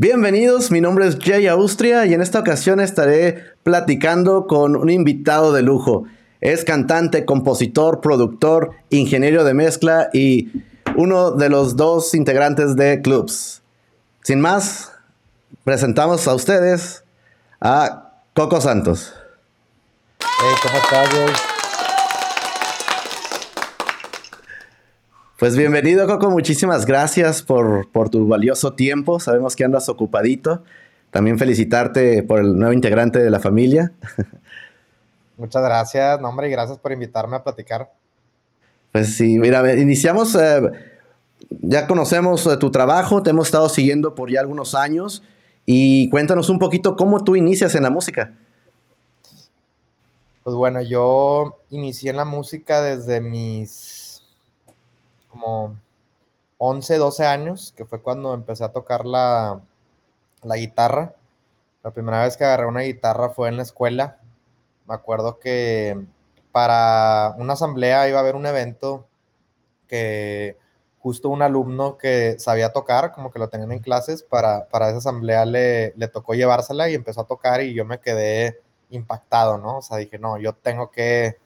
Bienvenidos, mi nombre es Jay Austria y en esta ocasión estaré platicando con un invitado de lujo. Es cantante, compositor, productor, ingeniero de mezcla y uno de los dos integrantes de Clubs. Sin más, presentamos a ustedes a Coco Santos. Hey, ¿cómo estás, Pues bienvenido, Coco. Muchísimas gracias por, por, tu valioso tiempo. Sabemos que andas ocupadito. También felicitarte por el nuevo integrante de la familia. Muchas gracias, nombre, y gracias por invitarme a platicar. Pues sí, mira, iniciamos, eh, ya conocemos eh, tu trabajo, te hemos estado siguiendo por ya algunos años y cuéntanos un poquito cómo tú inicias en la música. Pues bueno, yo inicié en la música desde mis como 11, 12 años, que fue cuando empecé a tocar la, la guitarra. La primera vez que agarré una guitarra fue en la escuela. Me acuerdo que para una asamblea iba a haber un evento que justo un alumno que sabía tocar, como que lo tenían en clases, para, para esa asamblea le, le, tocó llevársela y empezó a tocar y yo me quedé impactado, ¿no? O sea, dije, no, yo tengo que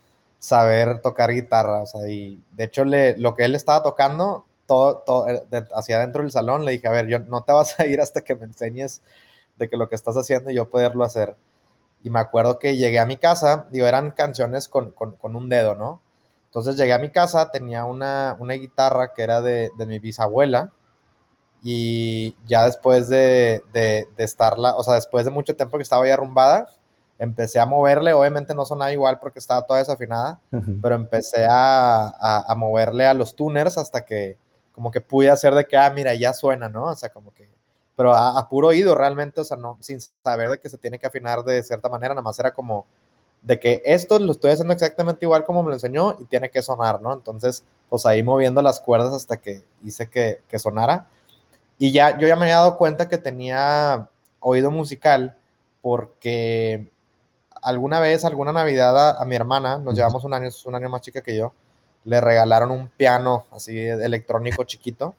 saber tocar guitarra, o sea, y de hecho le, lo que él estaba tocando, todo, todo eh, hacia adentro del salón, le dije, a ver, yo no te vas a ir hasta que me enseñes de que lo que estás haciendo yo poderlo hacer. Y me acuerdo que llegué a mi casa, digo, eran canciones con, con, con un dedo, ¿no? Entonces llegué a mi casa, tenía una, una guitarra que era de, de, mi bisabuela y ya después de, de, de estarla, o sea, después de mucho tiempo que estaba ya arrumbada, empecé a moverle, obviamente no sonaba igual porque estaba toda desafinada, pero empecé a, a, moverle a los tuners hasta que como que pude hacer de que, ah, mira, ya suena, ¿no? O sea, como que, pero a, puro oído realmente, o sea, no, sin saber de que se tiene que afinar de cierta manera, nada más era como de que esto lo estoy haciendo exactamente igual como me lo enseñó y tiene que sonar, ¿no? Entonces, pues ahí moviendo las cuerdas hasta que hice que, que sonara. Y ya, yo ya me había dado cuenta que tenía oído musical porque alguna vez, alguna Navidad a, mi hermana, nos llevamos un año, es un año más chica que yo, le regalaron un piano así electrónico chiquito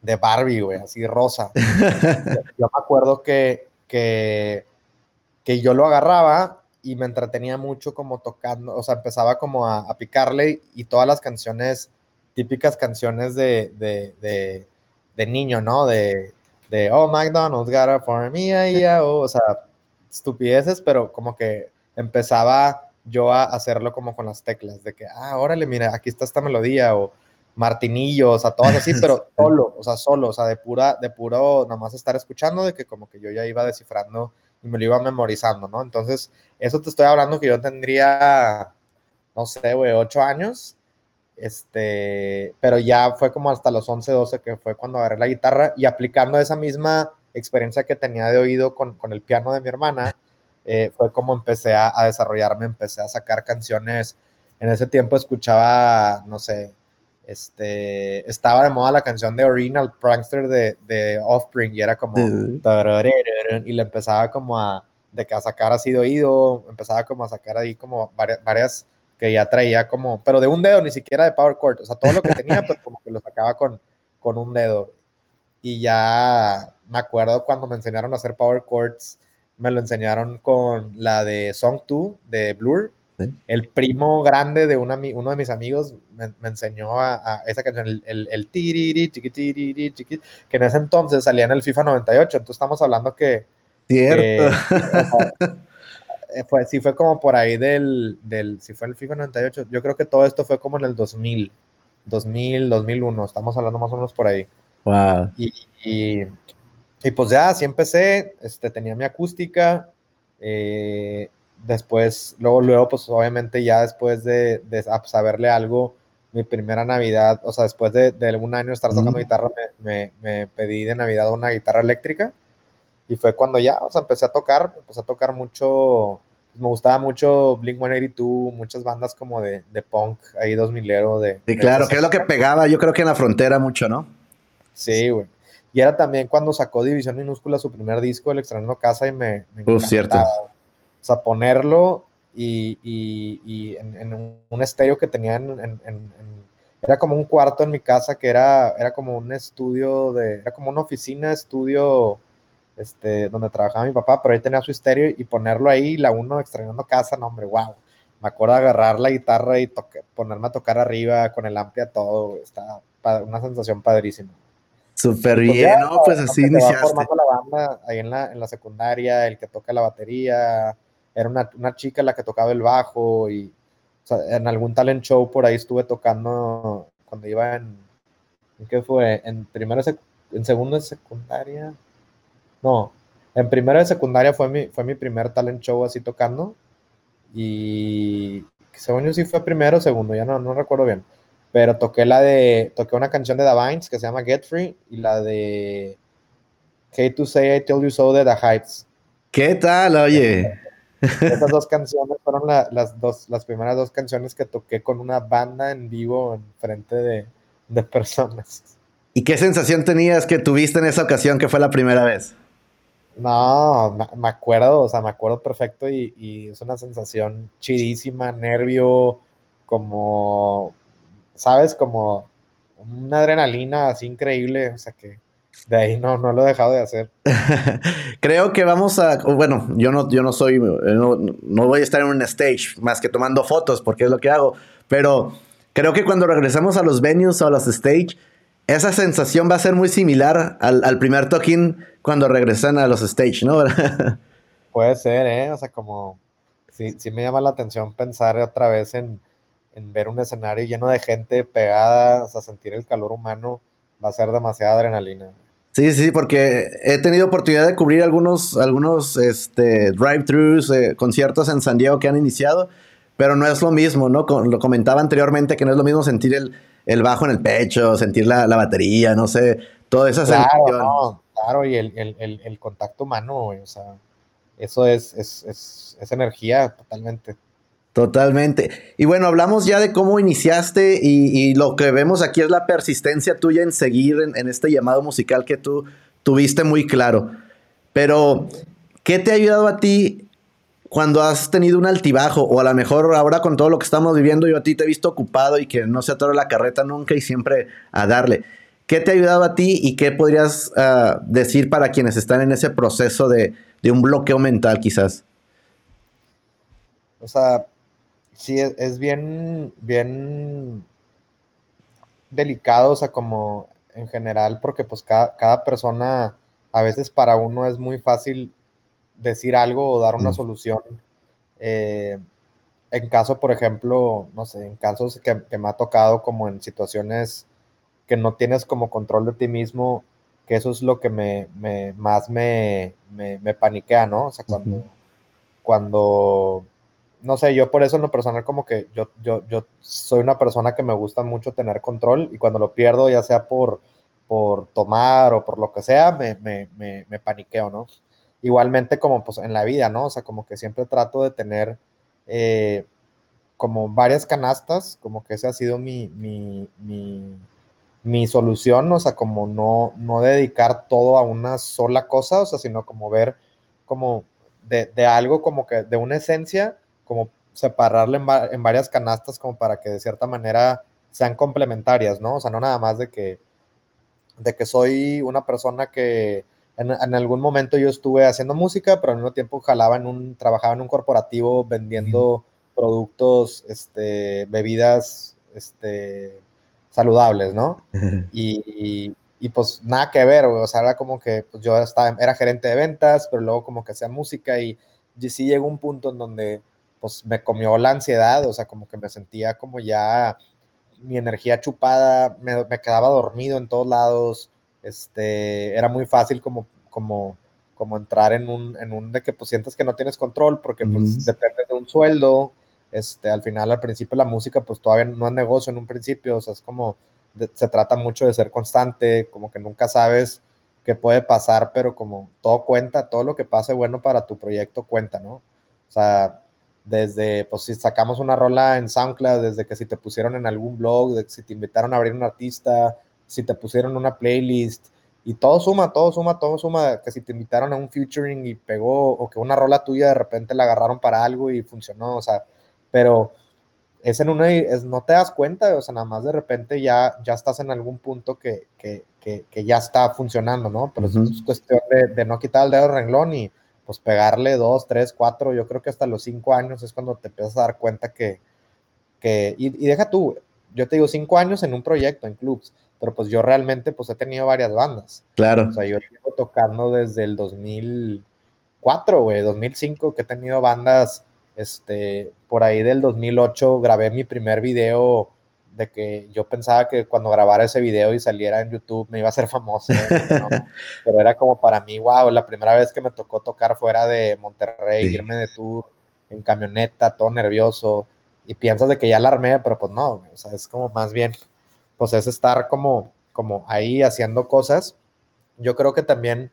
de Barbie, güey, así rosa. yo me acuerdo que, que, que, yo lo agarraba y me entretenía mucho como tocando, o sea, empezaba como a, picarle y todas las canciones, típicas canciones de, de, de, de niño, ¿no? De, de, oh, McDonald's got it for me, oh, o sea, estupideces, pero como que empezaba yo a hacerlo como con las teclas, de que, ah, órale, mira, aquí está esta melodía, o martinillos, o sea, todas así, pero solo, o sea, solo, o sea, de pura, de puro, nada más estar escuchando, de que como que yo ya iba descifrando y me lo iba memorizando, ¿no? Entonces, eso te estoy hablando que yo tendría, no sé, güey, ocho años, este, pero ya fue como hasta los 11, 12, que fue cuando agarré la guitarra y aplicando esa misma experiencia que tenía de oído con, con el piano de mi hermana, eh, fue como empecé a, a, desarrollarme, empecé a sacar canciones. En ese tiempo escuchaba, no sé, este, estaba de moda la canción de Original Prankster de, de Offspring y era como, y le empezaba como a, de que a sacar así de oído, empezaba como a sacar ahí como varias, varias que ya traía como, pero de un dedo, ni siquiera de power chord, o sea, todo lo que tenía, pero como que lo sacaba con, con un dedo. Y ya me acuerdo cuando me enseñaron a hacer power chords, me lo enseñaron con la de Song 2 de Blur. El primo grande de una, uno de mis amigos me, me enseñó a, a, esa canción, el, el, el tiriri, chiqui, tiriri, chiqui, que en ese entonces salía en el FIFA 98. Entonces estamos hablando que. Cierto. Que, fue, sí, fue como por ahí del, del. Si fue el FIFA 98. Yo creo que todo esto fue como en el 2000, 2000, 2001. Estamos hablando más o menos por ahí. Wow. Y, y, y pues ya, así empecé, este, tenía mi acústica, eh, después, luego, luego, pues obviamente ya después de, de, saberle algo, mi primera Navidad, o sea, después de, de un año estar tocando mm. guitarra, me, me, me, pedí de Navidad una guitarra eléctrica y fue cuando ya, o sea, empecé a tocar, empecé a tocar mucho, me gustaba mucho Blink-182, muchas bandas como de, de punk, ahí 2000ero, de... Sí, claro, que es lo que pegaba, yo creo que en la frontera mucho, ¿no? Sí, güey. Y era también cuando sacó División Minúscula su primer disco, El extraño casa, y me, me cierto. O sea, ponerlo y, y, y en, en, un estéreo que tenía en, en, Era como un cuarto en mi casa que era, era como un estudio de... Era como una oficina, estudio este, donde trabajaba mi papá, pero ahí tenía su estéreo y ponerlo ahí, la uno extrañando casa, no, hombre, wow. Me acuerdo de agarrar la guitarra y ponerme a tocar arriba con el amplia todo, está una sensación padrísima. Súper pues bien, ¿no? Pues así iniciaste. formando la banda ahí en la, en la secundaria, el que toca la batería, era una, una, chica la que tocaba el bajo y o sea, en algún talent show por ahí estuve tocando cuando iba en, ¿en qué fue? En primero, en segundo de secundaria, no, en primero de secundaria fue mi, fue mi primer talent show así tocando y según yo sí fue primero o segundo, ya no, no recuerdo bien pero toqué la de, toqué una canción de The Vines que se llama Get Free y la de Hate to Say I Told You So de The Heights. ¿Qué tal, oye? Esas dos canciones fueron las, dos, las primeras dos canciones que toqué con una banda en vivo en frente de, de personas. ¿Y qué sensación tenías que tuviste en esa ocasión que fue la primera vez? No, me acuerdo, o sea, me acuerdo perfecto y, y es una sensación chidísima, nervio, como ¿sabes? Como una adrenalina así increíble, o sea que de ahí no, no lo he dejado de hacer. Creo que vamos a, bueno, yo no, yo no soy, no, no, voy a estar en un stage más que tomando fotos porque es lo que hago, pero creo que cuando regresamos a los venues o a los stage, esa sensación va a ser muy similar al, al primer toquín cuando regresan a los stage, ¿no? Puede ser, ¿eh? O sea, como, sí, sí me llama la atención pensar otra vez en en ver un escenario lleno de gente pegada, o sea, sentir el calor humano, va a ser demasiada adrenalina. Sí, sí, porque he tenido oportunidad de cubrir algunos, algunos este, drive-thrus, eh, conciertos en San Diego que han iniciado, pero no es lo mismo, ¿no? lo comentaba anteriormente que no es lo mismo sentir el, bajo en el pecho, sentir la, batería, no sé, toda esa claro, sensación. claro, y el, contacto humano, o sea, eso es, es energía totalmente. Totalmente. Y bueno, hablamos ya de cómo iniciaste y, lo que vemos aquí es la persistencia tuya en seguir en, este llamado musical que tú tuviste muy claro. Pero, ¿qué te ha ayudado a ti cuando has tenido un altibajo? O a lo mejor ahora con todo lo que estamos viviendo, yo a ti te he visto ocupado y que no se atora la carreta nunca y siempre a darle. ¿Qué te ha ayudado a ti y qué podrías ah, decir para quienes están en ese proceso de, de un bloqueo mental quizás? O sea, sí, es, bien, bien delicado, o sea, como en general, porque pues cada, persona, a veces para uno es muy fácil decir algo o dar una solución. Eh, en caso, por ejemplo, no sé, en casos que, me ha tocado como en situaciones que no tienes como control de ti mismo, que eso es lo que me, más me, me, paniquea, ¿no? O sea, cuando, cuando no sé, yo por eso en lo personal como que yo, yo, yo soy una persona que me gusta mucho tener control y cuando lo pierdo, ya sea por, por tomar o por lo que sea, me, me, me, paniqueo, ¿no? Igualmente como pues en la vida, ¿no? O sea, como que siempre trato de tener eh, como varias canastas, como que esa ha sido mi, mi, mi, mi solución, o sea, como no, no dedicar todo a una sola cosa, o sea, sino como ver como de, de algo como que de una esencia como separarle en, varias canastas como para que de cierta manera sean complementarias, ¿no? O sea, no nada más de que, de que soy una persona que en, algún momento yo estuve haciendo música, pero al mismo tiempo jalaba en un, trabajaba en un corporativo vendiendo productos, este, bebidas, este, saludables, ¿no? Y, y, pues nada que ver, o sea, era como que pues, yo estaba, era gerente de ventas, pero luego como que hacía música y, y sí llegó un punto en donde pues me comió la ansiedad, o sea, como que me sentía como ya mi energía chupada, me, quedaba dormido en todos lados, este, era muy fácil como, como, como entrar en un, en un de que pues sientes que no tienes control porque pues depende de un sueldo, este, al final, al principio la música pues todavía no es negocio en un principio, o sea, es como, se trata mucho de ser constante, como que nunca sabes qué puede pasar, pero como todo cuenta, todo lo que pase bueno para tu proyecto cuenta, ¿no? O sea, desde, pues si sacamos una rola en SoundCloud, desde que si te pusieron en algún blog, de si te invitaron a abrir un artista, si te pusieron una playlist, y todo suma, todo suma, todo suma, que si te invitaron a un featuring y pegó, o que una rola tuya de repente la agarraron para algo y funcionó, o sea, pero es en una, es, no te das cuenta, o sea, nada más de repente ya, ya estás en algún punto que, que, que, ya está funcionando, ¿no? Pero es cuestión de, de, no quitar el dedo del renglón y pues pegarle dos, tres, cuatro, yo creo que hasta los cinco años es cuando te empiezas a dar cuenta que, que y, y deja tú, yo te digo cinco años en un proyecto, en clubs, pero pues yo realmente pues he tenido varias bandas. Claro. O sea, yo llevo tocando desde el 2004, güey, 2005, que he tenido bandas, este, por ahí del 2008 grabé mi primer video de que yo pensaba que cuando grabara ese video y saliera en YouTube me iba a ser famoso, pero era como para mí, wow, la primera vez que me tocó tocar fuera de Monterrey, irme de tour en camioneta, todo nervioso, y piensas de que ya la armé, pero pues no, o sea, es como más bien pues es estar como, como ahí haciendo cosas. Yo creo que también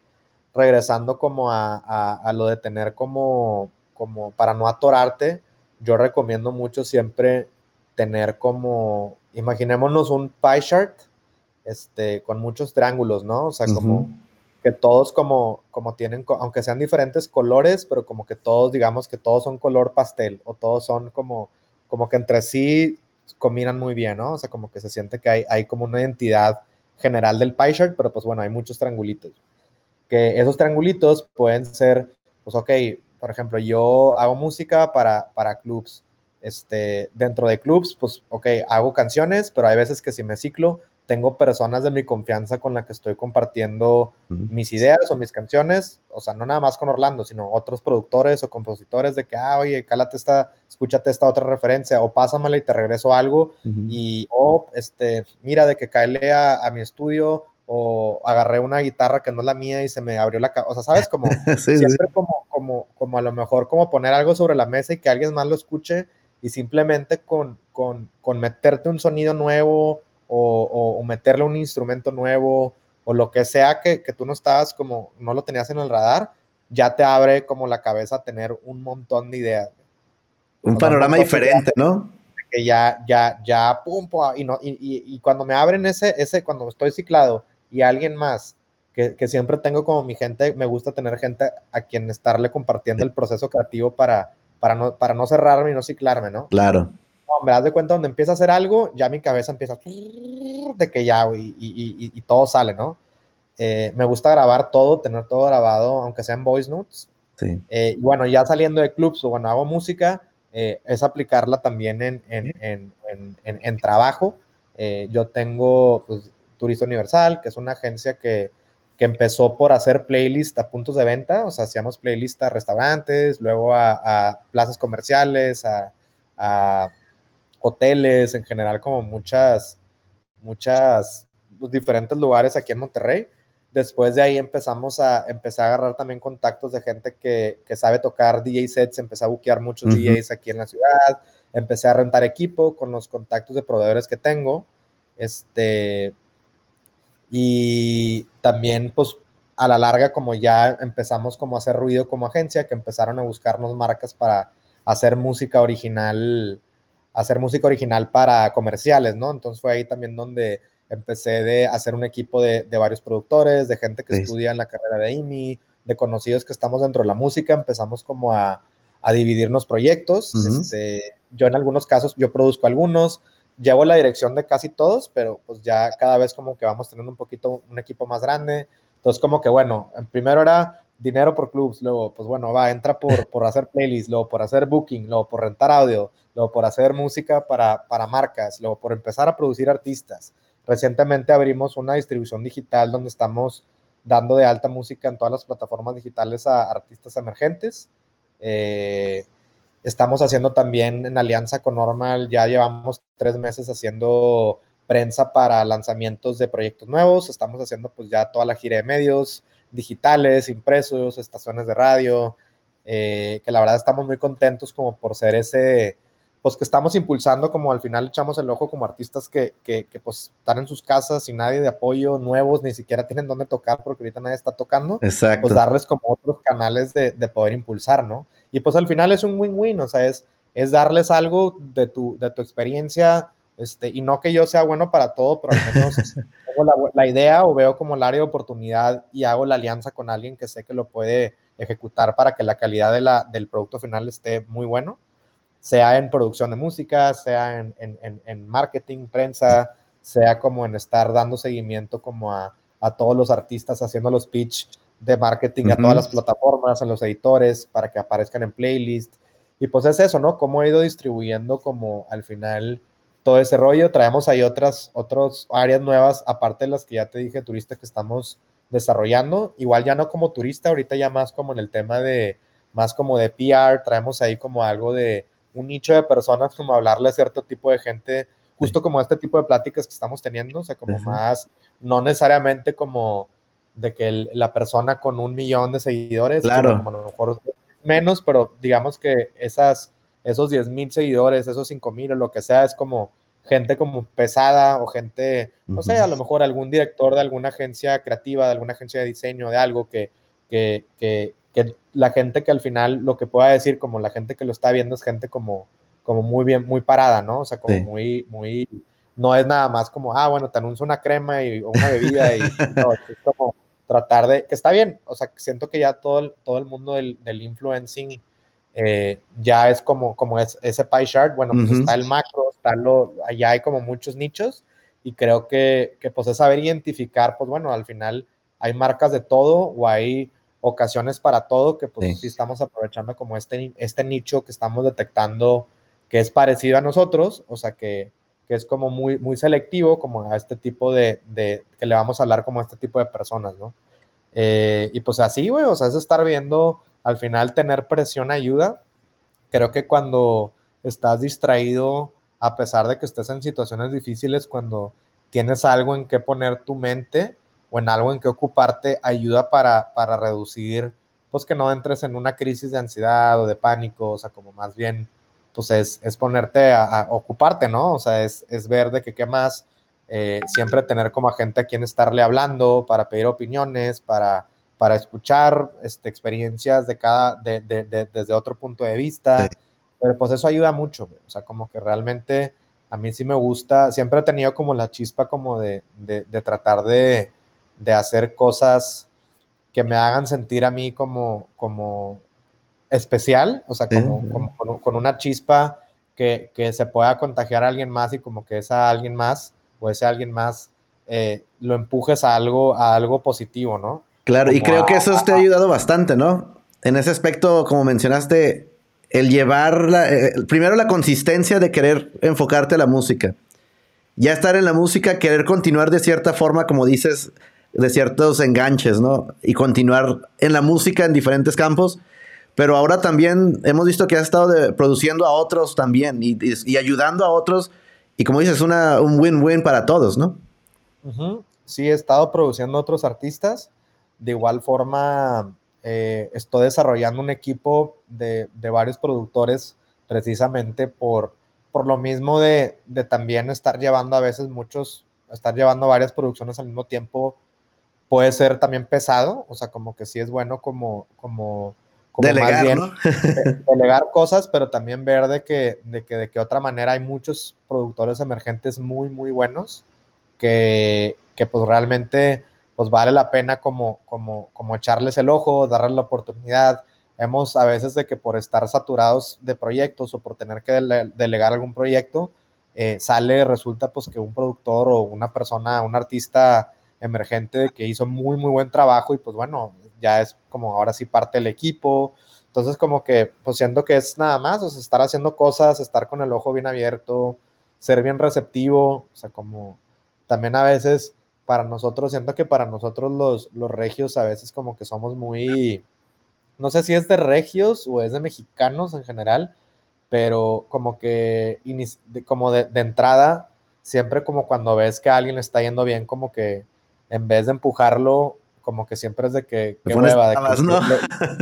regresando como a, lo de tener como, como para no atorarte, yo recomiendo mucho siempre tener como, imaginémonos un pie chart, este, con muchos triángulos, ¿no? O sea, como que todos como, como tienen, aunque sean diferentes colores, pero como que todos, digamos que todos son color pastel o todos son como, como que entre sí combinan muy bien, ¿no? O sea, como que se siente que hay, hay como una identidad general del pie chart, pero pues bueno, hay muchos triangulitos. Que esos triangulitos pueden ser, pues ok, por ejemplo, yo hago música para, para clubs. Este, dentro de clubs, pues ok, hago canciones, pero hay veces que si me ciclo, tengo personas de mi confianza con la que estoy compartiendo mis ideas o mis canciones, o sea, no nada más con Orlando, sino otros productores o compositores de que, ah, oye, cálate esta, escúchate esta otra referencia, o pásamela y te regreso algo, y, o, este, mira, de que caele a, mi estudio, o agarré una guitarra que no es la mía y se me abrió la cabeza, o sea, ¿sabes? Como, siempre Como, como, como a lo mejor, como poner algo sobre la mesa y que alguien más lo escuche, y simplemente con, con, con meterte un sonido nuevo, o, meterle un instrumento nuevo o lo que sea que, tú no estabas como, no lo tenías en el radar, ya te abre como la cabeza a tener un montón de ideas. Un panorama diferente, ¿no? Que ya, ya, ya, pum, pum y, no, y, cuando me abren ese, ese, cuando estoy ciclado y alguien más, que, que, siempre tengo como mi gente, me gusta tener gente a quien estarle compartiendo el proceso creativo para, para, no, para no cerrarme y no ciclarme, ¿no? Claro me das de cuenta donde empieza a hacer algo, ya mi cabeza empieza de que ya, y, y, y, todo sale, ¿no? Eh, me gusta grabar todo, tener todo grabado, aunque sea en voice notes. Sí. Eh, y bueno, ya saliendo de clubs o bueno, hago música, eh, es aplicarla también en, en, en, en trabajo. yo tengo pues, Turista Universal, que es una agencia que, que empezó por hacer playlist a puntos de venta, o sea, hacíamos playlist a restaurantes, luego a, a plazas comerciales, a, a hoteles, en general como muchas, muchas pues, diferentes lugares aquí en Monterrey. Después de ahí empezamos a empezar a agarrar también contactos de gente que, que sabe tocar DJ sets, empecé a buquear muchos DJs aquí en la ciudad, empecé a rentar equipo con los contactos de proveedores que tengo. Este, y también, pues, a la larga, como ya empezamos como a hacer ruido como agencia, que empezaron a buscarnos marcas para hacer música original hacer música original para comerciales, ¿no? Entonces fue ahí también donde empecé de hacer un equipo de, varios productores, de gente que estudia en la carrera de IMI, de conocidos que estamos dentro de la música, empezamos como a, dividirnos proyectos. Este, yo en algunos casos, yo produzco algunos, llevo la dirección de casi todos, pero pues ya cada vez como que vamos teniendo un poquito, un equipo más grande. Entonces como que bueno, primero era dinero por clubs, luego pues bueno, va, entra por, por hacer playlists, luego por hacer booking, luego por rentar audio, luego por hacer música para, para marcas, luego por empezar a producir artistas. Recientemente abrimos una distribución digital donde estamos dando de alta música en todas las plataformas digitales a artistas emergentes. Eh, estamos haciendo también en alianza con Normal, ya llevamos tres meses haciendo prensa para lanzamientos de proyectos nuevos, estamos haciendo pues ya toda la gira de medios digitales, impresos, estaciones de radio, eh, que la verdad estamos muy contentos como por ser ese, pues que estamos impulsando, como al final echamos el ojo como artistas que, que, pues están en sus casas sin nadie de apoyo, nuevos, ni siquiera tienen dónde tocar porque ahorita nadie está tocando. Exacto. Pues darles como otros canales de, de poder impulsar, ¿no? Y pues al final es un win-win, o sea, es, es darles algo de tu, de tu experiencia, este, y no que yo sea bueno para todo, pero al menos tengo la, la, idea o veo como el área de oportunidad y hago la alianza con alguien que sé que lo puede ejecutar para que la calidad de la, del producto final esté muy bueno. sea en producción de música, sea en, en, en marketing, prensa, sea como en estar dando seguimiento como a, a todos los artistas haciendo los pitch de marketing a todas las plataformas, a los editores, para que aparezcan en playlist. Y pues es eso, ¿no? Cómo he ido distribuyendo como al final todo ese rollo. Traemos ahí otras, otras áreas nuevas, aparte de las que ya te dije, turista, que estamos desarrollando. Igual ya no como turista, ahorita ya más como en el tema de, más como de PR, traemos ahí como algo de un nicho de personas, como hablarle a cierto tipo de gente, justo como este tipo de pláticas que estamos teniendo, o sea, como más, no necesariamente como de que la persona con un millón de seguidores, claro. como a lo mejor menos, pero digamos que esas, esos 10 mil seguidores, esos 5 mil o lo que sea, es como gente como pesada o gente, no sé, a lo mejor algún director de alguna agencia creativa, de alguna agencia de diseño, de algo que, que, que, que la gente que al final lo que pueda decir, como la gente que lo está viendo es gente como, como muy bien, muy parada, ¿no? O sea, como muy, muy, no es nada más como, ah, bueno, te anuncio una crema y una bebida y no, es como tratar de, que está bien, o sea, siento que ya todo el, todo el mundo del, del influencing eh, ya es como, como es, ese pie chart, bueno, pues está el macro, está lo, allá hay como muchos nichos y creo que, que pues es saber identificar, pues bueno, al final hay marcas de todo o hay ocasiones para todo que pues sí, estamos aprovechando como este, este nicho que estamos detectando que es parecido a nosotros, o sea que, es como muy, muy selectivo como a este tipo de, que le vamos a hablar como este tipo de personas, ¿no? Eh, y pues así, güey, o sea, es estar viendo al final tener presión ayuda. Creo que cuando estás distraído, a pesar de que estés en situaciones difíciles, cuando tienes algo en que poner tu mente o en algo en que ocuparte, ayuda para, para reducir, pues que no entres en una crisis de ansiedad o de pánico, o sea, como más bien, pues es, es ponerte a, ocuparte, ¿no? O sea, es, es ver de que qué más, eh, siempre tener como a gente a quien estarle hablando, para pedir opiniones, para para escuchar este, experiencias de cada, de, de, desde otro punto de vista. Pero pues eso ayuda mucho, o sea, como que realmente a mí sí me gusta, siempre he tenido como la chispa como de, tratar de, hacer cosas que me hagan sentir a mí como, como especial, o sea, como, con, una chispa que, que, se pueda contagiar a alguien más y como que esa alguien más o ese alguien más eh, lo empujes a algo, a algo positivo, ¿no? Claro, y creo que eso te ha ayudado bastante, ¿no? En ese aspecto, como mencionaste, el llevar, la, eh, primero la consistencia de querer enfocarte a la música. Ya estar en la música, querer continuar de cierta forma, como dices, de ciertos enganches, ¿no? Y continuar en la música en diferentes campos. Pero ahora también hemos visto que has estado produciendo a otros también y, ayudando a otros. Y como dices, una, un win-win para todos, ¿no? Sí, he estado produciendo a otros artistas de igual forma, eh, estoy desarrollando un equipo de, varios productores precisamente por, por lo mismo de, también estar llevando a veces muchos, estar llevando varias producciones al mismo tiempo puede ser también pesado, o sea, como que sí es bueno como, como, delegar, delegar cosas, pero también ver de que, de que de qué otra manera hay muchos productores emergentes muy, muy buenos que, que pues realmente pues vale la pena como, como, como echarles el ojo, darles la oportunidad. Hemos a veces de que por estar saturados de proyectos o por tener que delegar algún proyecto, eh, sale, resulta pues que un productor o una persona, un artista emergente que hizo muy, muy buen trabajo y pues bueno, ya es como ahora sí parte del equipo. Entonces como que pues siento que es nada más, o sea, estar haciendo cosas, estar con el ojo bien abierto, ser bien receptivo, o sea, como también a veces para nosotros, siento que para nosotros los, los regios a veces como que somos muy, no sé si es de regios o es de mexicanos en general, pero como que como de, entrada, siempre como cuando ves que alguien está yendo bien, como que en vez de empujarlo, como que siempre es de que, que nueva, de que ¿no?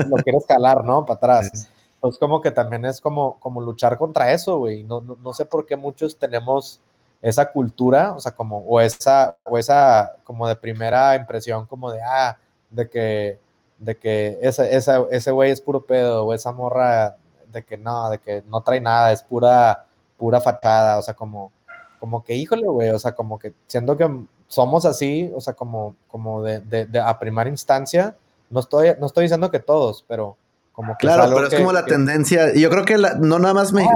lo, quieres calar, ¿no? Para atrás. Entonces como que también es como, como luchar contra eso, güey. No, no, no sé por qué muchos tenemos esa cultura, o sea, como, o esa, o esa, como de primera impresión, como de, ah, de que, de que ese, esa, ese güey es puro pedo, o esa morra, de que no, de que no trae nada, es pura, pura fachada, o sea, como, como que, híjole, güey, o sea, como que siento que somos así, o sea, como, como de, de, a primera instancia, no estoy, no estoy diciendo que todos, pero Como que claro, pero es como la tendencia, yo creo que no nada más me,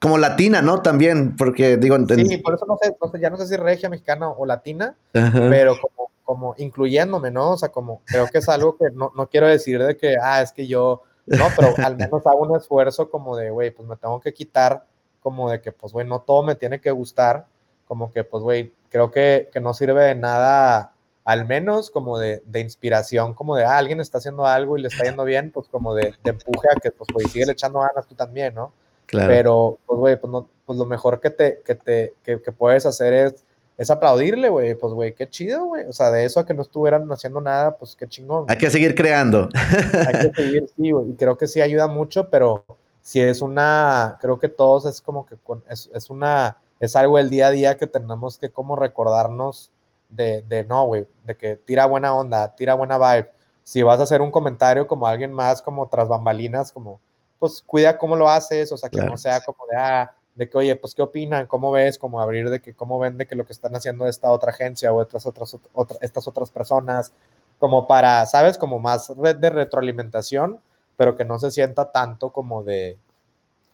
como latina, ¿no? También, porque digo... Sí, por eso no sé, ya no sé si regia, mexicana o latina, pero como, como incluyéndome, ¿no? O sea, como creo que es algo que no, no quiero decir de que, ah, es que yo, no, pero al menos hago un esfuerzo como de, güey, pues me tengo que quitar, como de que, pues, güey, no todo me tiene que gustar, como que, pues, güey, creo que, que no sirve de nada al menos como de, de, inspiración, como de, ah, alguien está haciendo algo y le está yendo bien, pues como de, de empuje a que, pues, güey, sigue echando ganas tú también, ¿no? Pero, pues, güey, pues, no, pues lo mejor que te, que te, que, que puedes hacer es, es aplaudirle, güey. Pues, güey, qué chido, güey. O sea, de eso a que no estuvieran haciendo nada, pues qué chingón. Hay que seguir creando. Hay que seguir, sí, güey. Y creo que sí ayuda mucho, pero si es una, creo que todos es como que es, es una, es algo del día a día que tenemos que como recordarnos de, de no, güey, de que tira buena onda, tira buena vibe. Si vas a hacer un comentario como alguien más, como tras bambalinas, como pues cuida cómo lo haces, o sea, que no sea como de, ah, de que, oye, pues, ¿qué opinan? ¿Cómo ves? Como abrir de que, ¿cómo ven de que lo que están haciendo esta otra agencia o estas otras, estas otras personas? Como para, ¿sabes? Como más red de retroalimentación, pero que no se sienta tanto como de,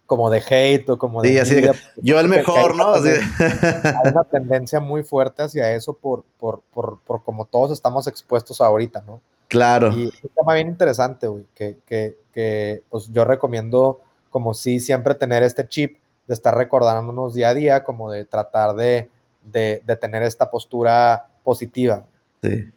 como de hate o como de... Sí, así yo el mejor, ¿no? Hay una tendencia muy fuerte hacia eso por, por, por, por como todos estamos expuestos ahorita, ¿no? Claro. Y es un tema bien interesante, güey, que, que, que pues yo recomiendo como sí siempre tener este chip de estar recordándonos día a día, como de tratar de, de, de tener esta postura positiva. Sí.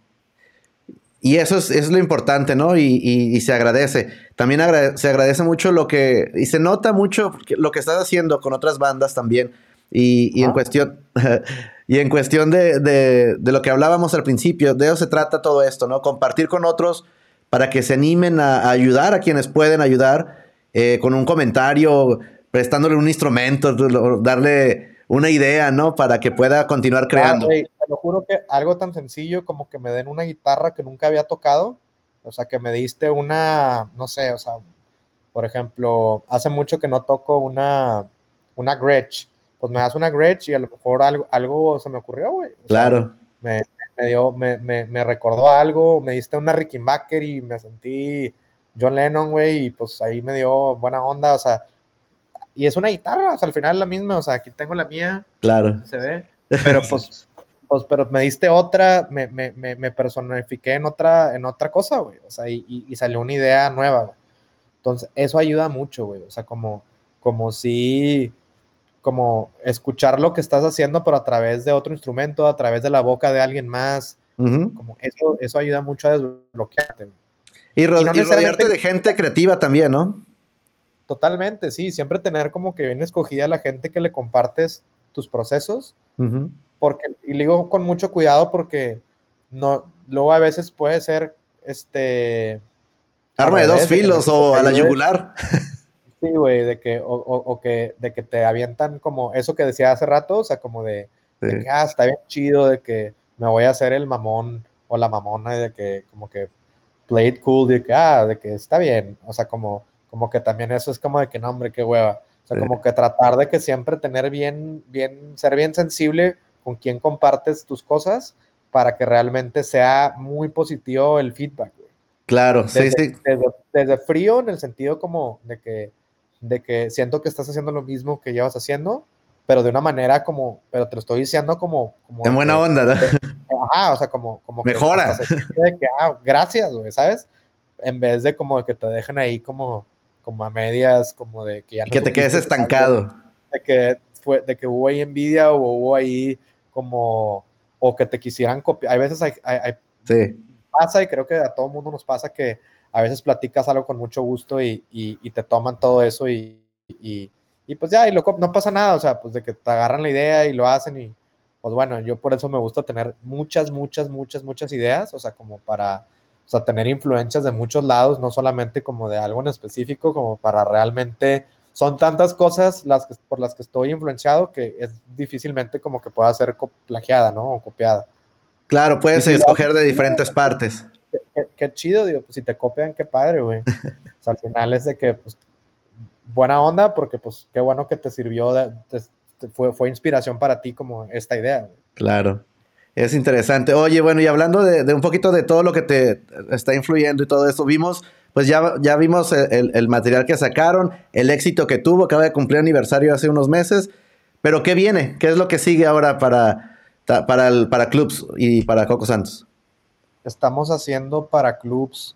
Y eso es, es, lo importante, ¿no? Y, y, y se agradece. También se agradece mucho lo que, y se nota mucho lo que estás haciendo con otras bandas también. Y, y en cuestión, y en cuestión de, de, de, lo que hablábamos al principio, de eso se trata todo esto, ¿no? Compartir con otros para que se animen a, ayudar a quienes pueden ayudar eh, con un comentario, prestándole un instrumento, darle una idea, ¿no? Para que pueda continuar creando. te lo juro que algo tan sencillo como que me den una guitarra que nunca había tocado, o sea, que me diste una, no sé, o sea, por ejemplo, hace mucho que no toco una, una Gretsch pues me das una Gretsch y a lo mejor algo, algo se me ocurrió, güey. Claro. me, me, dio, me, me, me, recordó algo, me diste una Rickenbacker y me sentí John Lennon, güey, y pues ahí me dio buena onda, o sea, y es una guitarra, o sea, al final es la misma, o sea, aquí tengo la mía. Claro. Se ve, pero pues, pues pero me diste otra, me, me, me, personifiqué en otra, en otra cosa, güey, o sea, y, y, salió una idea nueva, güey. Entonces, eso ayuda mucho, güey, o sea, como, como si como escuchar lo que estás haciendo, pero a través de otro instrumento, a través de la boca de alguien más. como eso, eso ayuda mucho a desbloquearte. Y, rodearte de gente creativa también, ¿no? Totalmente, sí. Siempre tener como que bien escogida la gente que le compartes tus procesos. Porque, y digo con mucho cuidado porque no, luego a veces puede ser este. Arma de dos filos o a la yugular. Sí, güey, de que, o, o, que, de que te avientan como eso que decía hace rato, o sea, como de, que, ah, está bien chido, de que me voy a hacer el mamón o la mamona, de que, como que, play it cool, de que, ah, de que está bien, o sea, como, como que también eso es como de que, no, hombre, qué hueva, o sea, como que tratar de que siempre tener bien, bien, ser bien sensible con quien compartes tus cosas para que realmente sea muy positivo el feedback, güey. Claro, sí, sí. desde frío en el sentido como de que de que siento que estás haciendo lo mismo que llevas haciendo, pero de una manera como, pero te lo estoy diciendo como... como en buena onda, ¿no? Ajá, o sea, como... como Mejora. de que, ah, gracias, güey, ¿sabes? En vez de como de que te dejen ahí como, como a medias, como de que ya no... que te quedes estancado. de que, fue, de que hubo ahí envidia o hubo ahí como... O que te quisieran copiar. Hay veces hay, hay, sí. pasa y creo que a todo mundo nos pasa que a veces platicas algo con mucho gusto y, y, te toman todo eso y, y, pues ya, y lo, no pasa nada, o sea, pues de que te agarran la idea y lo hacen y pues bueno, yo por eso me gusta tener muchas, muchas, muchas, muchas ideas, o sea, como para, sea, tener influencias de muchos lados, no solamente como de algo en específico, como para realmente, son tantas cosas las que, por las que estoy influenciado que es difícilmente como que pueda ser plagiada, ¿no? O copiada. Claro, puedes escoger de diferentes partes qué, chido, digo, pues si te copian, qué padre, güey. O sea, al final es de que, pues, buena onda, porque, pues, qué bueno que te sirvió, de, fue, fue inspiración para ti como esta idea. Claro. Es interesante. Oye, bueno, y hablando de, un poquito de todo lo que te está influyendo y todo eso, vimos pues ya, ya vimos el, material que sacaron, el éxito que tuvo, acaba de cumplir aniversario hace unos meses. Pero ¿qué viene? ¿Qué es lo que sigue ahora para, para, el, para clubs y para Coco Santos? Estamos haciendo para clubs.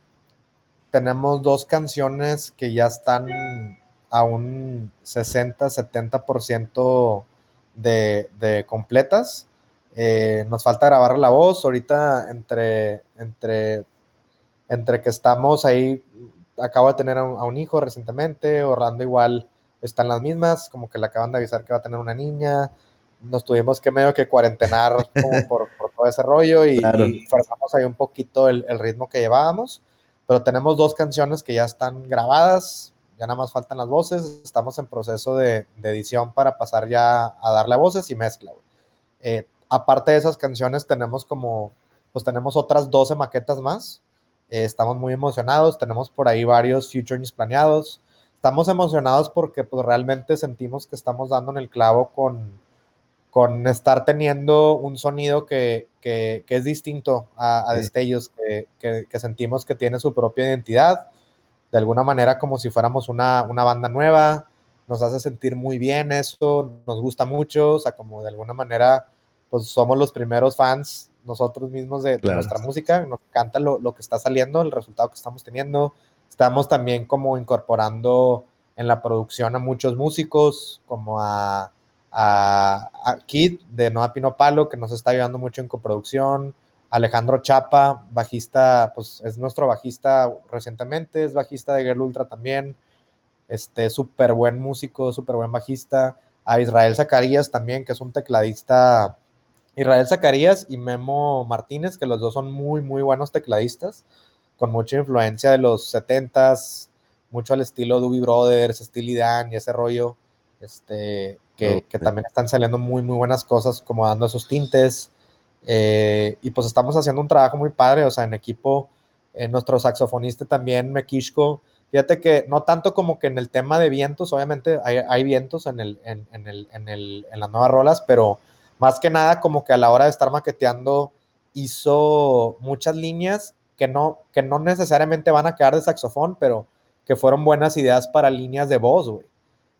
Tenemos dos canciones que ya están a un 60-70% de, de completas. Eh, nos falta grabar la voz. Ahorita entre, entre, entre que estamos ahí, acabo de tener a un, hijo recientemente, Orlando igual están las mismas, como que le acaban de avisar que va a tener una niña. Nos tuvimos que medio que cuarentenar por, todo ese rollo y, forzamos ahí un poquito el, ritmo que llevábamos. Pero tenemos dos canciones que ya están grabadas, ya nada más faltan las voces. Estamos en proceso de, edición para pasar ya a darle voces y mezcla. Eh, aparte de esas canciones, tenemos como, pues tenemos otras 12 maquetas más. Eh, estamos muy emocionados, tenemos por ahí varios featurings planeados. Estamos emocionados porque pues realmente sentimos que estamos dando en el clavo con, con estar teniendo un sonido que, que, es distinto a, destellos, que, que, sentimos que tiene su propia identidad, de alguna manera como si fuéramos una, una banda nueva, nos hace sentir muy bien eso, nos gusta mucho, o sea, como de alguna manera pues somos los primeros fans nosotros mismos de, nuestra música, nos encanta lo, lo, que está saliendo, el resultado que estamos teniendo. Estamos también como incorporando en la producción a muchos músicos, como a, a, a Kid de Noa Pino Palo, que nos está ayudando mucho en coproducción. Alejandro Chapa, bajista, pues es nuestro bajista recientemente, es bajista de Girl Ultra también. Este, súper buen músico, súper buen bajista. A Israel Zacarías también, que es un tecladista Israel Zacarías y Memo Martínez, que los dos son muy, muy buenos tecladistas, con mucha influencia de los 70s, mucho al estilo Doobie Brothers, Steely Dan y ese rollo, este, que, también están saliendo muy, muy buenas cosas, como dando esos tintes. Eh, y pues estamos haciendo un trabajo muy padre, o sea, en equipo, eh, nuestro saxofonista también, Mekishko, fíjate que no tanto como que en el tema de vientos, obviamente hay, vientos en, el, en, el, en, el, en las nuevas rolas, pero más que nada como que a la hora de estar maqueteando hizo muchas líneas que no, que no necesariamente van a quedar de saxofón, pero que fueron buenas ideas para líneas de voz, güey.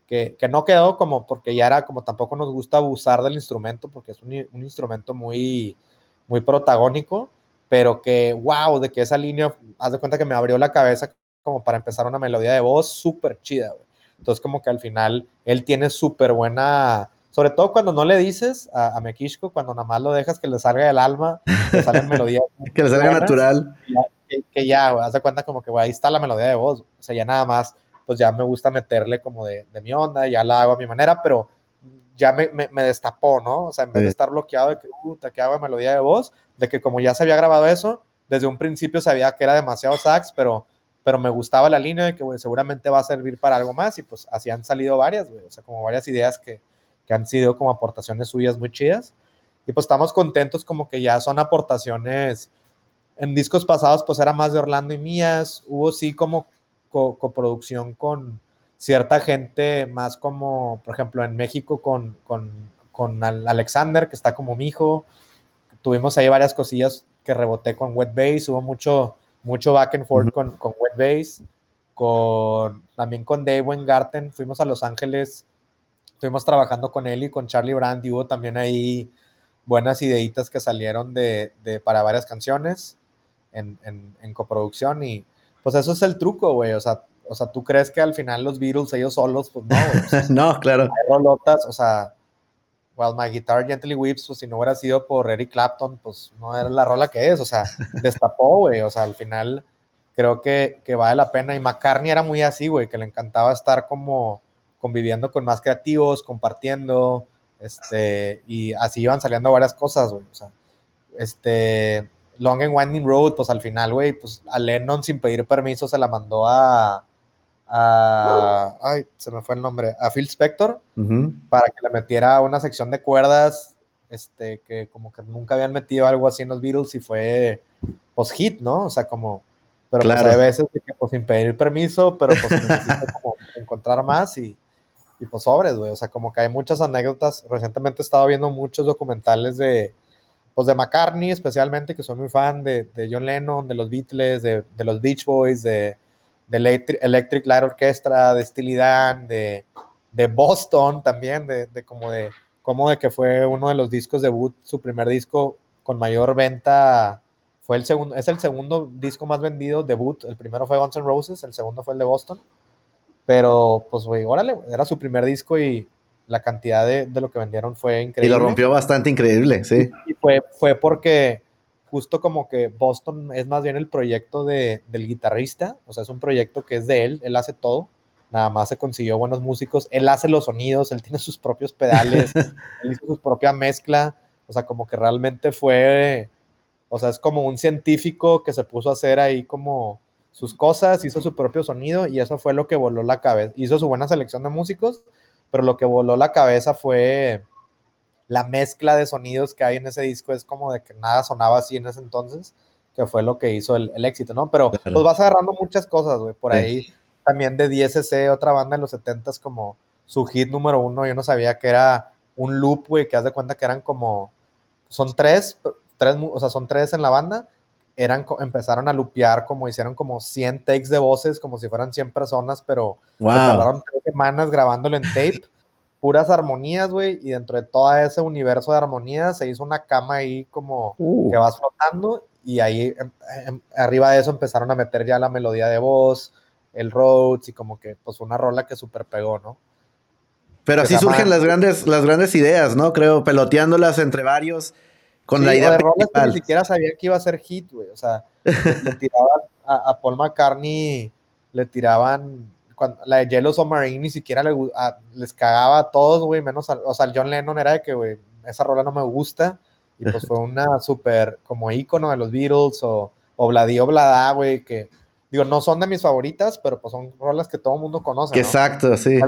Que, que, no quedó como porque ya era como tampoco nos gusta abusar del instrumento porque es un, instrumento muy, muy protagónico, pero que, wow, de que esa línea, haz de cuenta que me abrió la cabeza como para empezar una melodía de voz súper chida, güey. Entonces como que al final él tiene súper buena sobre todo cuando no le dices a, a Mekishko, cuando nada más lo dejas que le salga del alma, que que le salga natural. Que, ya, haz de cuenta como que, ahí está la melodía de voz. O sea, ya nada más, pues ya me gusta meterle como de, de mi onda, ya la hago a mi manera, pero ya me, me, destapó, ¿no? O sea, en vez de estar bloqueado de que, puta, que hago melodía de voz, de que como ya se había grabado eso, desde un principio sabía que era demasiado sax, pero, pero me gustaba la línea de que, seguramente va a servir para algo más, y pues así han salido varias, güey, o sea, como varias ideas que, que han sido como aportaciones suyas muy chidas. Y pues estamos contentos como que ya son aportaciones. En discos pasados pues era más de Orlando y mías. Hubo sí como coproducción con cierta gente, más como, por ejemplo, en México con, con, con Alexander, que está como mi hijo. Tuvimos ahí varias cosillas que reboté con Wet Bass. Hubo mucho, mucho back and forth con, con Wet Bass. Con, también con Dave Wengarten. Fuimos a Los Ángeles estuvimos trabajando con él y con Charlie Brand y hubo también ahí buenas ideitas que salieron de, de para varias canciones en, en, en, coproducción y pues eso es el truco, güey, o sea, o sea, tú crees que al final los Beatles ellos solos, pues no, no, claro. Hay rolotas, o sea, Well, My Guitar Gently Weeps, pues si no hubiera sido por Eric Clapton, pues no era la rola que es, o sea, destapó, güey, o sea, al final creo que, que vale la pena y McCartney era muy así, güey, que le encantaba estar como conviviendo con más creativos, compartiendo, este, y así iban saliendo varias cosas, güey, o sea, este, Long and Winding Road, pues al final, güey, pues a Lennon sin pedir permiso se la mandó a, a ay, se me fue el nombre, a Phil Spector, para que le metiera una sección de cuerdas, este, que como que nunca habían metido algo así en los Beatles y fue, pues, hit, ¿no? O sea, como, pero pues hay veces que, pues, sin pedir permiso, pero pues como encontrar más y, y pues sobres, güey. O sea, como que hay muchas anécdotas. Recientemente he estado viendo muchos documentales de, pues de McCartney especialmente, que soy muy fan de, de John Lennon, de los Beatles, de, de, los Beach Boys, de, Electric, Light Orchestra, de Steely Dan, de, de Boston también, de, de, como de como de que fue uno de los discos debut, su primer disco con mayor venta, fue el segundo, es el segundo disco más vendido debut, el primero fue Guns N' Roses, el segundo fue el de Boston, pero pues güey, órale, era su primer disco y la cantidad de, de, lo que vendieron fue increíble. Y lo rompió bastante increíble, sí. Y, fue, fue porque justo como que Boston es más bien el proyecto de, del guitarrista, o sea, es un proyecto que es de él, él hace todo, nada más se consiguió buenos músicos, él hace los sonidos, él tiene sus propios pedales, él hizo su propia mezcla, o sea, como que realmente fue, o sea, es como un científico que se puso a hacer ahí como sus cosas, hizo su propio sonido y eso fue lo que voló la cabeza, hizo su buena selección de músicos, pero lo que voló la cabeza fue la mezcla de sonidos que hay en ese disco, es como de que nada sonaba así en ese entonces, que fue lo que hizo el, éxito, ¿no? Pero pues vas agarrando muchas cosas, güey, por ahí también de DSC, otra banda en los 70s como su hit número uno, yo no sabía que era un loop, güey, que haz de cuenta que eran como, son tres, tres, o sea, son tres en la banda, eran, empezaron a lupear como hicieron como 100 takes de voces, como si fueran 100 personas, pero tardaron tres semanas grabándolo en tape, puras armonías, güey, y dentro de todo ese universo de armonías se hizo una cama ahí como uh. que vas flotando, y ahí em, em, arriba de eso empezaron a meter ya la melodía de voz, el Rhodes y como que pues una rola que súper pegó, ¿no? Pero así surgen las grandes, las grandes ideas, ¿no? Creo, peloteándolas entre varios con la idea de rolas que ni siquiera sabía que iba a ser hit, güey. O sea, le, tiraban a, Paul McCartney, le tiraban la de Yellow Submarine ni siquiera les cagaba a todos, güey, menos o sea, el John Lennon era de que, güey, esa rola no me gusta y pues fue una súper como ícono de los Beatles o Obladi Oblada, güey, que digo, no son de mis favoritas, pero pues son rolas que todo el mundo conoce. Exacto, sí.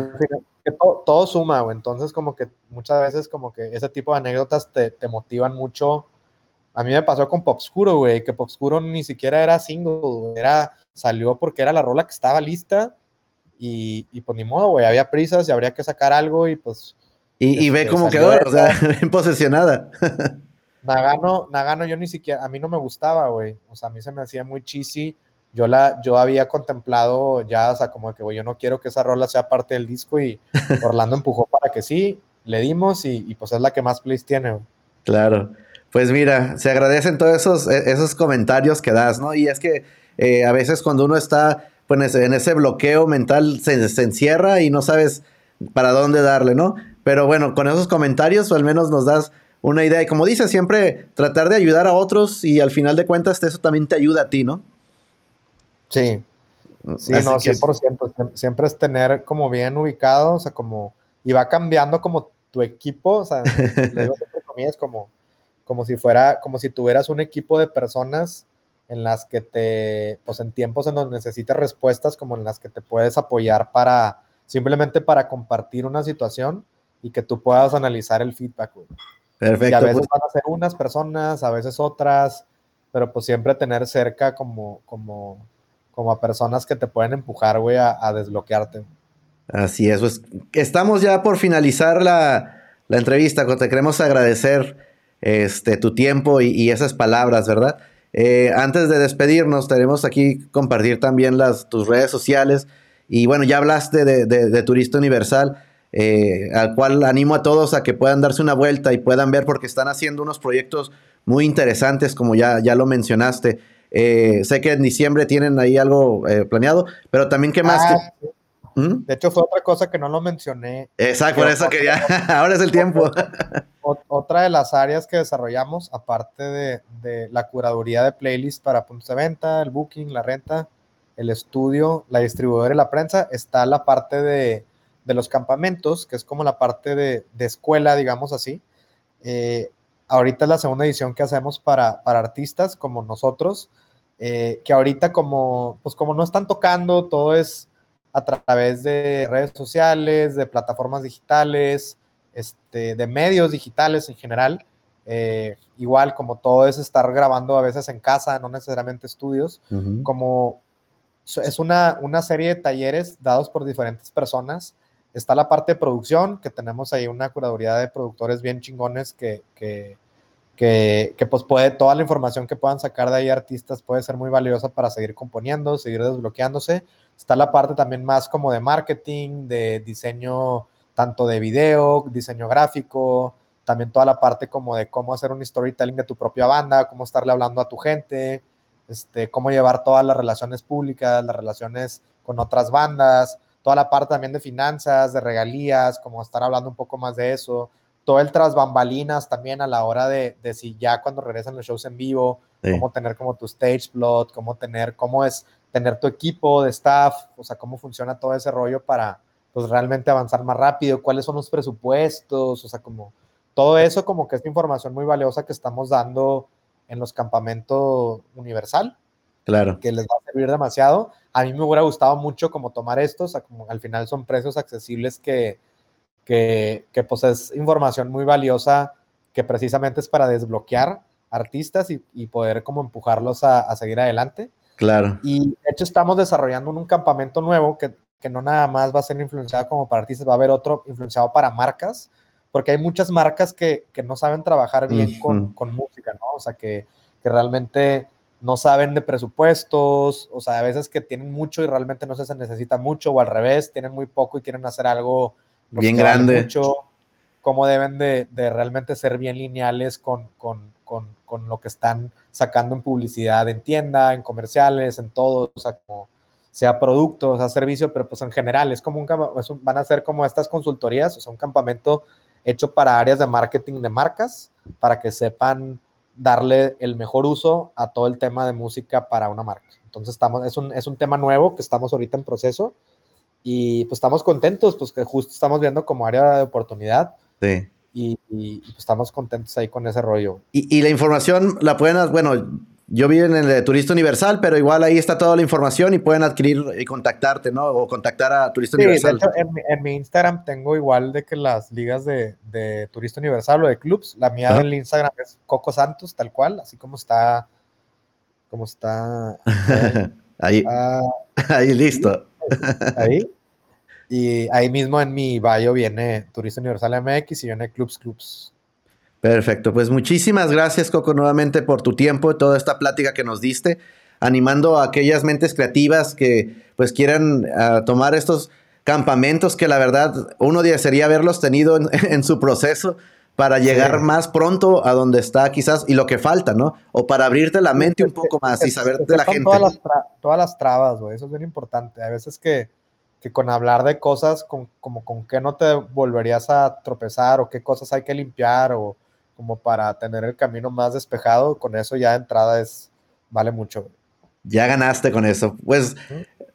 que todo, suma, güey. Entonces, como que muchas veces, como que ese tipo de anécdotas te, te motivan mucho. A mí me pasó con Popscuro, güey, que Popscuro ni siquiera era single, era, salió porque era la rola que estaba lista y, y pues ni modo, güey, había prisas y habría que sacar algo y pues... Y, y ve este, cómo quedó, o sea, bien posesionada. Nagano, Nagano yo ni siquiera, a mí no me gustaba, güey, o sea, a mí se me hacía muy cheesy yo, la, yo había contemplado ya, o sea, como que, yo no quiero que esa rola sea parte del disco y Orlando empujó para que sí, le dimos y, pues es la que más plays tiene. Claro. Pues mira, se agradecen todos esos, e, esos comentarios que das, ¿no? Y es que eh, a veces cuando uno está pues, en ese bloqueo mental se, se, encierra y no sabes para dónde darle, ¿no? Pero bueno, con esos comentarios al menos nos das una idea. Y como dices, siempre tratar de ayudar a otros y al final de cuentas eso también te ayuda a ti, ¿no? Sí, sí, no, 100%. Siempre es tener como bien ubicado, o sea, como, y va cambiando como tu equipo, o sea, le digo como, como si fuera, como si tuvieras un equipo de personas en las que te, pues en tiempos en donde necesitas respuestas, como en las que te puedes apoyar para, simplemente para compartir una situación y que tú puedas analizar el feedback. Perfecto. Y a veces pues. van a ser unas personas, a veces otras, pero pues siempre tener cerca como, como, como a personas que te pueden empujar, güey, a, desbloquearte. Así es, pues estamos ya por finalizar la, entrevista, te queremos agradecer este, tu tiempo y, esas palabras, ¿verdad? Eh, antes de despedirnos, tenemos aquí compartir también las, tus redes sociales. Y bueno, ya hablaste de, Turista Universal, eh, al cual animo a todos a que puedan darse una vuelta y puedan ver porque están haciendo unos proyectos muy interesantes, como ya, ya lo mencionaste. Eh, sé que en diciembre tienen ahí algo eh, planeado, pero también qué más. Ah, ¿Mm? De hecho, fue otra cosa que no lo mencioné. Exacto, por eso quería. Ahora es el tiempo. Otra de las áreas que desarrollamos, aparte de, la curaduría de playlists para puntos de venta, el booking, la renta, el estudio, la distribuidora y la prensa, está la parte de, los campamentos, que es como la parte de, escuela, digamos así. Eh, ahorita es la segunda edición que hacemos para, artistas como nosotros, eh, que ahorita como, pues como no están tocando, todo es a través de redes sociales, de plataformas digitales, este, de medios digitales en general. Eh, igual como todo es estar grabando a veces en casa, no necesariamente estudios, como es una, una serie de talleres dados por diferentes personas Está la parte de producción, que tenemos ahí una curaduría de productores bien chingones que, que, que, pues puede, toda la información que puedan sacar de ahí artistas puede ser muy valiosa para seguir componiendo, seguir desbloqueándose. Está la parte también más como de marketing, de diseño tanto de video, diseño gráfico, también toda la parte como de cómo hacer un storytelling de tu propia banda, cómo estarle hablando a tu gente, este, cómo llevar todas las relaciones públicas, las relaciones con otras bandas, toda la parte también de finanzas, de regalías, como estar hablando un poco más de eso, todo el tras bambalinas también a la hora de, de si ya cuando regresan los shows en vivo, cómo tener como tu stage plot, cómo tener, cómo es tener tu equipo de staff, o sea, cómo funciona todo ese rollo para pues realmente avanzar más rápido, cuáles son los presupuestos, o sea, como todo eso como que es información muy valiosa que estamos dando en los campamentos universal. Claro. Que les va a servir demasiado. A mí me hubiera gustado mucho como tomar estos, como al final son precios accesibles que, que, que pues es información muy valiosa que precisamente es para desbloquear artistas y, y poder como empujarlos a, a, seguir adelante. Claro. Y de hecho estamos desarrollando un, un campamento nuevo que, que, no nada más va a ser influenciado como para artistas, va a haber otro influenciado para marcas, porque hay muchas marcas que, que no saben trabajar bien uh -huh. con, con, música, ¿no? O sea, que, que realmente no saben de presupuestos, o sea, a veces que tienen mucho y realmente no se necesita mucho, o al revés, tienen muy poco y quieren hacer algo bien grande. Mucho, cómo deben de, de, realmente ser bien lineales con, con, con, con, lo que están sacando en publicidad, en tienda, en comerciales, en todo, o sea, como sea producto, sea servicio, pero pues en general es como un, es un, van a ser como estas consultorías, o sea, un campamento hecho para áreas de marketing de marcas, para que sepan darle el mejor uso a todo el tema de música para una marca. Entonces, estamos, es, un, es un tema nuevo que estamos ahorita en proceso y pues estamos contentos, pues que justo estamos viendo como área de oportunidad. Sí. Y, y, pues estamos contentos ahí con ese rollo. Y, y, la información la pueden, bueno, yo vivo en el de Turista Universal, pero igual ahí está toda la información y pueden adquirir y contactarte, ¿no? O contactar a Turista sí, Universal. De hecho, en, mi, en, mi Instagram tengo igual de que las ligas de, de Turista Universal o de clubs, la mía ¿Ah? del Instagram es Coco Santos, tal cual, así como está, como está. ahí, uh, ahí listo. Ahí. Y ahí mismo en mi bio viene Turista Universal MX y viene Clubs Clubs. Perfecto, pues muchísimas gracias Coco nuevamente por tu tiempo y toda esta plática que nos diste, animando a aquellas mentes creativas que pues quieran uh, tomar estos campamentos que la verdad uno desearía haberlos tenido en, en su proceso para llegar sí. más pronto a donde está quizás y lo que falta, ¿no? O para abrirte la mente un poco más y saber de la gente. Todas las, todas las trabas, güey, eso es bien importante. A veces que que con hablar de cosas con, como con qué no te volverías a tropezar o qué cosas hay que limpiar o como para tener el camino más despejado, con eso ya de entrada es, vale mucho. Ya ganaste con eso. Pues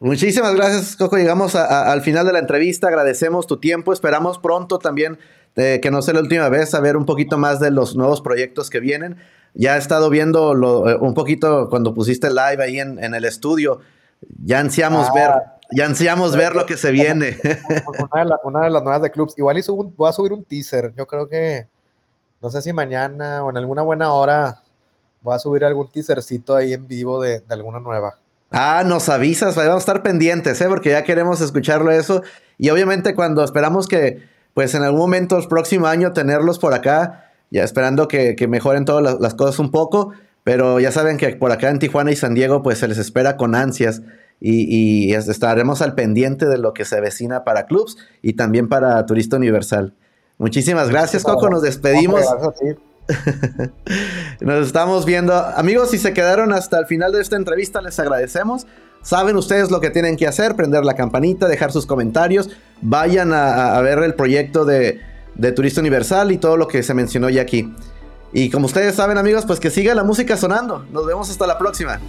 muchísimas gracias, Coco. Llegamos a, a, al final de la entrevista. Agradecemos tu tiempo. Esperamos pronto también, eh, que no sea la última vez, a ver un poquito más de los nuevos proyectos que vienen. Ya he estado viendo lo, eh, un poquito cuando pusiste live ahí en, en el estudio. Ya ansiamos ah. ver ya ansiamos ver lo que se viene. Una de, la, una de las nuevas de clubs. Igual y subo, voy a subir un teaser. Yo creo que, no sé si mañana o en alguna buena hora, voy a subir algún teasercito ahí en vivo de, de alguna nueva. Ah, nos avisas, vamos a estar pendientes, ¿eh? porque ya queremos escucharlo eso. Y obviamente cuando esperamos que, pues en algún momento, el próximo año, tenerlos por acá, ya esperando que, que mejoren todas las, cosas un poco. Pero ya saben que por acá en Tijuana y San Diego, pues se les espera con ansias y, y, estaremos al pendiente de lo que se avecina para clubs y también para Turista Universal. Muchísimas gracias, Coco. Nos despedimos. Nos estamos viendo. Amigos, si se quedaron hasta el final de esta entrevista, les agradecemos. Saben ustedes lo que tienen que hacer, prender la campanita, dejar sus comentarios, vayan a, a ver el proyecto de, de Turista Universal y todo lo que se mencionó ya aquí. Y como ustedes saben amigos, pues que siga la música sonando. Nos vemos hasta la próxima.